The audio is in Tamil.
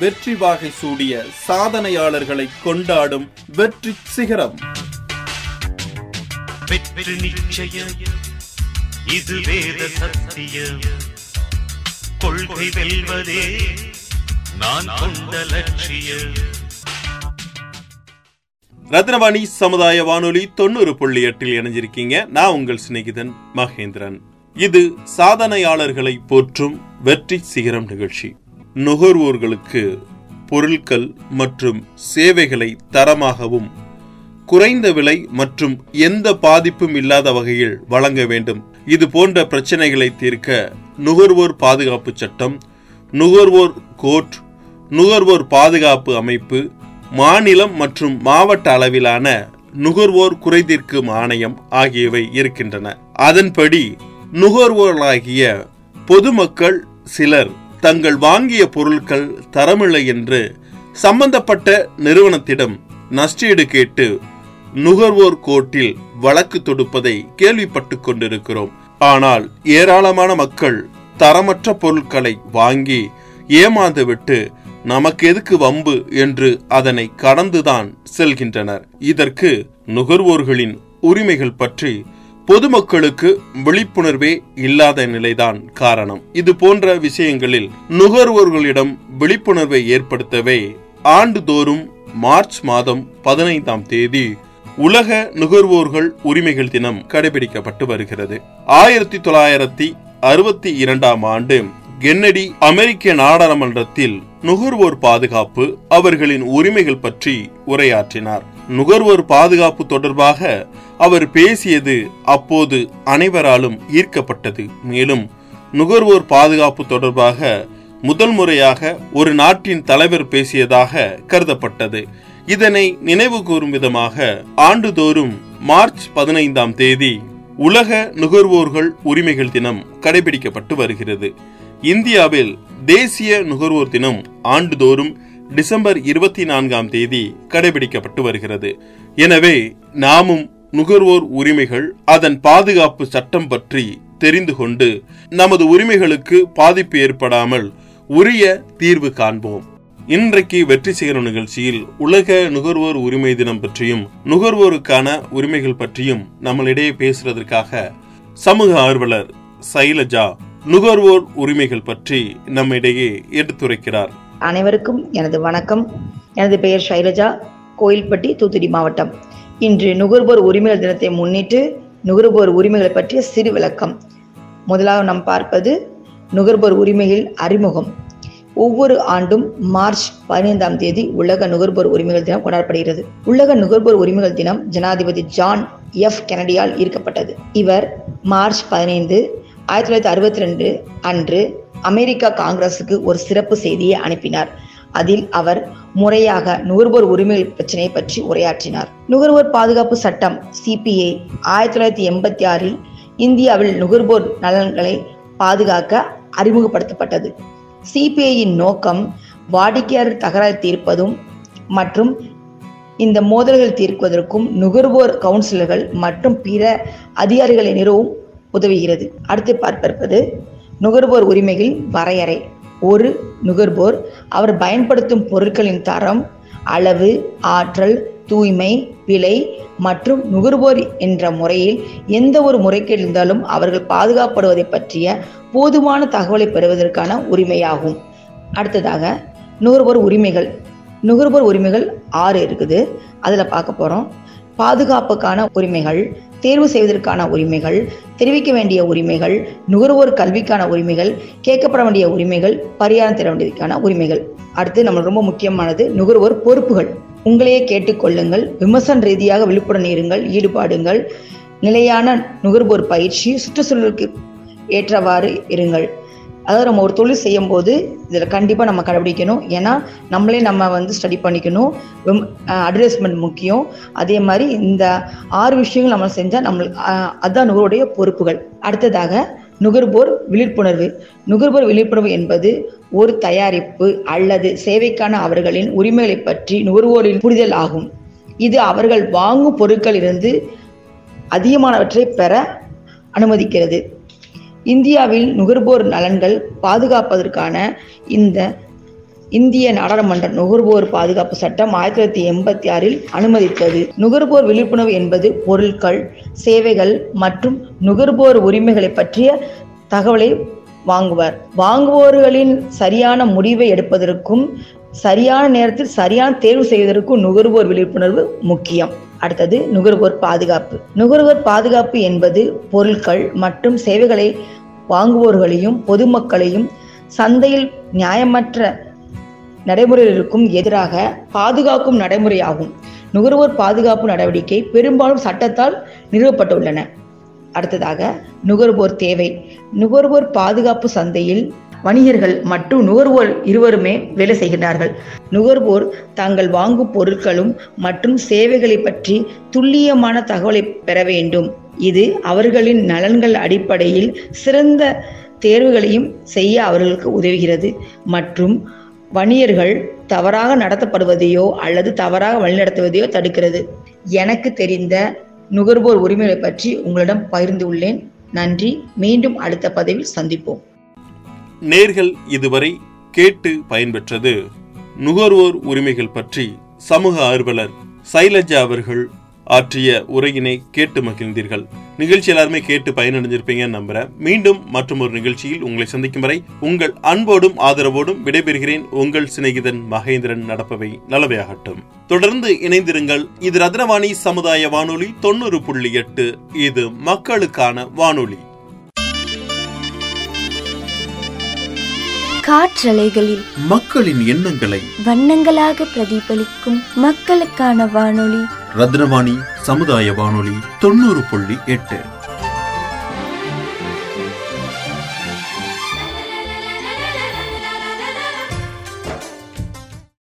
வெற்றி வாகை சூடிய சாதனையாளர்களை கொண்டாடும் வெற்றி சிகரம். வெற்றி நிச்சயம். இது வேத சத்தியம். கொள்கை வெல்வதே நான் கொண்ட லட்சியம். ரத்னவாணி சமுதாய வானொலி தொண்ணூறு புள்ளி எட்டில் இணைஞ்சிருக்கீங்க. நான் உங்கள் சிநேகிதன் மகேந்திரன். இது சாதனையாளர்களை போற்றும் வெற்றி சிகரம் நிகழ்ச்சி. நுகர்வோர்களுக்கு பொருட்கள் மற்றும் சேவைகளை தரமாகவும் குறைந்த விலை மற்றும் எந்த பாதிப்பும் இல்லாத வகையில் வழங்க வேண்டும். இது போன்ற பிரச்சனைகளை தீர்க்க நுகர்வோர் பாதுகாப்பு சட்டம் நுகர்வோர் கோர்ட் நுகர்வோர் பாதுகாப்பு அமைப்பு மாநிலம் மற்றும் மாவட்ட அளவிலான நுகர்வோர் குறைதீர்க்கும் ஆணையம் ஆகியவை இருக்கின்றன. அதன்படி நுகர்வோர்களாகிய பொதுமக்கள் சிலர் தங்கள் வாங்கிய பொருட்கள் தரமில்லை என்று சம்பந்தப்பட்ட நிறுவனத்திடம் நஷ்டீடு கேட்டு நுகர்வோர் கோர்ட்டில் வழக்கு தொடுப்பதை கேள்விப்பட்டு கொண்டிருக்கிறோம். ஆனால் ஏராளமான மக்கள் தரமற்ற பொருட்களை வாங்கி ஏமாந்துவிட்டு நமக்கு எதுக்கு வம்பு என்று அதனை கடந்துதான் செல்கின்றனர். இதற்கு நுகர்வோர்களின் உரிமைகள் பற்றி பொதுமக்களுக்கு விழிப்புணர்வே இல்லாத நிலைதான் காரணம். இது போன்ற விஷயங்களில் நுகர்வோர்களிடம் விழிப்புணர்வை ஏற்படுத்தவே ஆண்டுதோறும் மார்ச் மாதம் பதினைந்தாம் தேதி உலக நுகர்வோர்கள் உரிமைகள் தினம் கடைபிடிக்கப்பட்டு வருகிறது. ஆயிரத்தி தொள்ளாயிரத்தி அறுபத்தி இரண்டாம் ஆண்டு கென்னடி அமெரிக்க நாடாளுமன்றத்தில் நுகர்வோர் பாதுகாப்பு அவர்களின் உரிமைகள் பற்றி உரையாற்றினார். நுகர்வோர் பாதுகாப்பு தொடர்பாக அவர் பேசியது அப்போது அனைவராலும் ஈர்க்கப்பட்டது. மேலும் நுகர்வோர் பாதுகாப்பு தொடர்பாக முதல் முறையாக ஒரு நாட்டின் தலைவர் பேசியதாக கருதப்பட்டது. இதனை நினைவு கூறும் விதமாக ஆண்டுதோறும் மார்ச் பதினைந்தாம் தேதி உலக நுகர்வோர்கள் உரிமைகள் தினம் கடைபிடிக்கப்பட்டு வருகிறது. இந்தியாவில் தேசிய நுகர்வோர் தினம் ஆண்டுதோறும் டிசம்பர் இருபத்தி நான்காம் தேதி கடைபிடிக்கப்பட்டு வருகிறது. எனவே நாமும் நுகர்வோர் உரிமைகள் அதன் பாதுகாப்பு சட்டம் பற்றி தெரிந்து கொண்டு நமது உரிமைகளுக்கு பாதிப்பு ஏற்படாமல் உரிய தீர்வு காண்போம். இன்றைக்கு வெற்றி சிகரம் நிகழ்ச்சியில் உலக நுகர்வோர் உரிமை தினம் பற்றியும் நுகர்வோருக்கான உரிமைகள் பற்றியும் நம்மளிடையே பேசுறதற்காக சமூக ஆர்வலர் சைலஜா நுகர்வோர் உரிமைகள் பற்றி நம்மிடையே எடுத்துரைக்கிறார். அனைவருக்கும் எனது வணக்கம். எனது பெயர் ஷைலஜா கோயில்பட்டி தூத்துக்குடி மாவட்டம். இன்று நுகர்வோர் உரிமைகள் தினத்தை முன்னிட்டு நுகர்வோர் உரிமைகளை பற்றிய சிறு விளக்கம் முதலாக நாம் பார்ப்பது நுகர்வோர் உரிமைகள் அறிமுகம். ஒவ்வொரு ஆண்டும் மார்ச் பதினைந்தாம் தேதி உலக நுகர்வோர் உரிமைகள் தினம் கொண்டாடப்படுகிறது. உலக நுகர்வோர் உரிமைகள் தினம் ஜனாதிபதி ஜான் எஃப் கெனடியால் ஈர்க்கப்பட்டது. இவர் மார்ச் பதினைந்து ஆயிரத்தி தொள்ளாயிரத்தி அறுபத்தி ரெண்டு அன்று அமெரிக்கா காங்கிரசுக்கு ஒரு சிறப்பு செய்தியை அனுப்பினார். அதில் அவர் முறையாக நுகர்வோர் உரிமைகள் பிரச்சனையை பற்றி உரையாற்றினார். நுகர்வோர் பாதுகாப்பு சட்டம் சிபிஐ ஆயிரத்தி தொள்ளாயிரத்தி எண்பத்தி ஆறில் இந்தியாவில் நுகர்வோர் நலன்களை பாதுகாக்க அறிமுகப்படுத்தப்பட்டது. சிபிஐயின் நோக்கம் வாடிக்கையாளர் தகராறு தீர்ப்பதும் மற்றும் இந்த மோதல்கள் தீர்க்குவதற்கும் நுகர்வோர் கவுன்சிலர்கள் மற்றும் பிற அதிகாரிகளை நிறுவும் உதவுகிறது. அடுத்து பார்ப்பது நுகர்வோர் உரிமைகளின் வரையறை. ஒரு நுகர்வோர். அவர் பயன்படுத்தும் பொருட்களின் தரம் அளவு ஆற்றல் தூய்மை விலை மற்றும் நுகர்வோர் என்ற முறையில் எந்த ஒரு முறைகேடு இருந்தாலும் அவர்கள் பாதுகாப்படுவதை பற்றிய போதுமான தகவலை பெறுவதற்கான உரிமையாகும். அடுத்ததாக நுகர்வோர் உரிமைகள். நுகர்வோர் உரிமைகள் ஆறு இருக்குது. அதில் பார்க்க போகிறோம் பாதுகாப்புக்கான உரிமைகள் தேர்வு செய்வதற்கான உரிமைகள் தெரிவிக்க வேண்டிய உரிமைகள் நுகர்வோர் கல்விக்கான உரிமைகள் கேட்கப்பட வேண்டிய உரிமைகள் பரிகாரம் தர வேண்டியதுக்கான உரிமைகள். அடுத்து நம்ம ரொம்ப முக்கியமானது நுகர்வோர் பொறுப்புகள். உங்களையே கேட்டுக்கொள்ளுங்கள் விமர்சன ரீதியாக விழிப்புடன் இருங்கள் ஈடுபாடுங்கள். நிலையான நுகர்வோர் பயிற்சி சுற்றுச்சூழலுக்கு ஏற்றவாறு இருங்கள். அதாவது நம்ம ஒரு தொழில் செய்யும் போது இதில் கண்டிப்பாக நம்ம கடைபிடிக்கணும். ஏன்னா நம்மளே நம்ம வந்து ஸ்டடி பண்ணிக்கணும். அட்வர்டைஸ்மெண்ட் முக்கியம். அதே மாதிரி இந்த ஆறு விஷயங்கள் நம்ம செஞ்சால் நம்மளுக்கு அதுதான் அதான் பொறுப்புகள். அடுத்ததாக நுகர்வோர் விழிப்புணர்வு. நுகர்வோர் விழிப்புணர்வு என்பது ஒரு தயாரிப்பு அல்லது சேவைக்கான அவர்களின் உரிமைகளை பற்றி நுகர்வோரின் புரிதல் ஆகும். இது அவர்கள் வாங்கும் பொருட்களிலிருந்து அதிகமானவற்றை பெற அனுமதிக்கிறது. இந்தியாவில் நுகர்வோர் நலன்கள் பாதுகாப்பதற்கான இந்த இந்திய நாடாளுமன்ற நுகர்வோர் பாதுகாப்பு சட்டம் ஆயிரத்தி தொள்ளாயிரத்தி எண்பத்தி ஆறில் அனுமதித்தது. நுகர்வோர் விழிப்புணர்வு என்பது பொருட்கள் சேவைகள் மற்றும் நுகர்வோர் உரிமைகளை பற்றிய தகவலை வாங்குவர். வாங்குவோர்களின் சரியான முடிவை எடுப்பதற்கும் சரியான நேரத்தில் சரியான தேர்வு செய்வதற்கும் நுகர்வோர் விழிப்புணர்வு முக்கியம். அடுத்தது நுகர்வோர் பாதுகாப்பு. நுகர்வோர் பாதுகாப்பு என்பது பொருட்கள் மற்றும் சேவைகளை வாங்குவோர்களையும் பொதுமக்களையும் சந்தையில் நியாயமற்ற நடைமுறைகளுக்கும் எதிராக பாதுகாக்கும் நடைமுறையாகும். நுகர்வோர் பாதுகாப்பு நடவடிக்கை பெரும்பாலும் சட்டத்தால் நிறுவப்பட்டுள்ளன. அடுத்ததாக நுகர்வோர் தேவை. நுகர்வோர் பாதுகாப்பு சந்தையில் வணிகர்கள் மற்றும் நுகர்வோர் இருவருமே வேலை செய்கிறார்கள். நுகர்வோர் தாங்கள் வாங்கும் பொருட்களும் மற்றும் சேவைகளை பற்றி துல்லியமான தகவலை பெற வேண்டும். இது அவர்களின் நலன்கள் அடிப்படையில் சிறந்த தேர்வுகளையும் செய்ய அவர்களுக்கு உதவுகிறது. மற்றும் வணிகர்கள் தவறாக நடத்தப்படுவதையோ அல்லது தவறாக வழிநடத்துவதையோ தடுக்கிறது. எனக்கு தெரிந்த நுகர்வோர் உரிமைகளை பற்றி உங்களிடம் பகிர்ந்து உள்ளேன். நன்றி. மீண்டும் அடுத்த பதிவில் சந்திப்போம். நேர்கள் இதுவரை கேட்டு பயன்பெற்றது. நுகர்வோர் உரிமைகள் பற்றி சமூக ஆர்வலர் சைலஜா அவர்கள் ஆற்றிய உரையினை கேட்டு மகிழ்ந்தீர்கள். நிகழ்ச்சி எல்லாருமே கேட்டு பயனடைஞ்சிருப்பீங்கன்னு நம்புறேன். மீண்டும் மற்றும் ஒரு நிகழ்ச்சியில் உங்களை சந்திக்கும் வரை உங்கள் அன்போடும் ஆதரவோடும் விடைபெறுகிறேன். உங்கள் சிநேகிதன் மகேந்திரன் நடப்பவை நல்லவையாகட்டும். தொடர்ந்து இணைந்திருங்கள். இது ரத்னவாணி சமுதாய வானொலி தொண்ணூறு புள்ளி எட்டு. இது மக்களுக்கான வானொலி. காற்றலைகளில் மக்களின் எண்ணங்களை வண்ணங்களாக பிரதிபலிக்கும் மக்களுக்கான வானொலி. ரத்னவாணி சமுதாய வானொலி தொண்ணூறு புள்ளி எட்டு.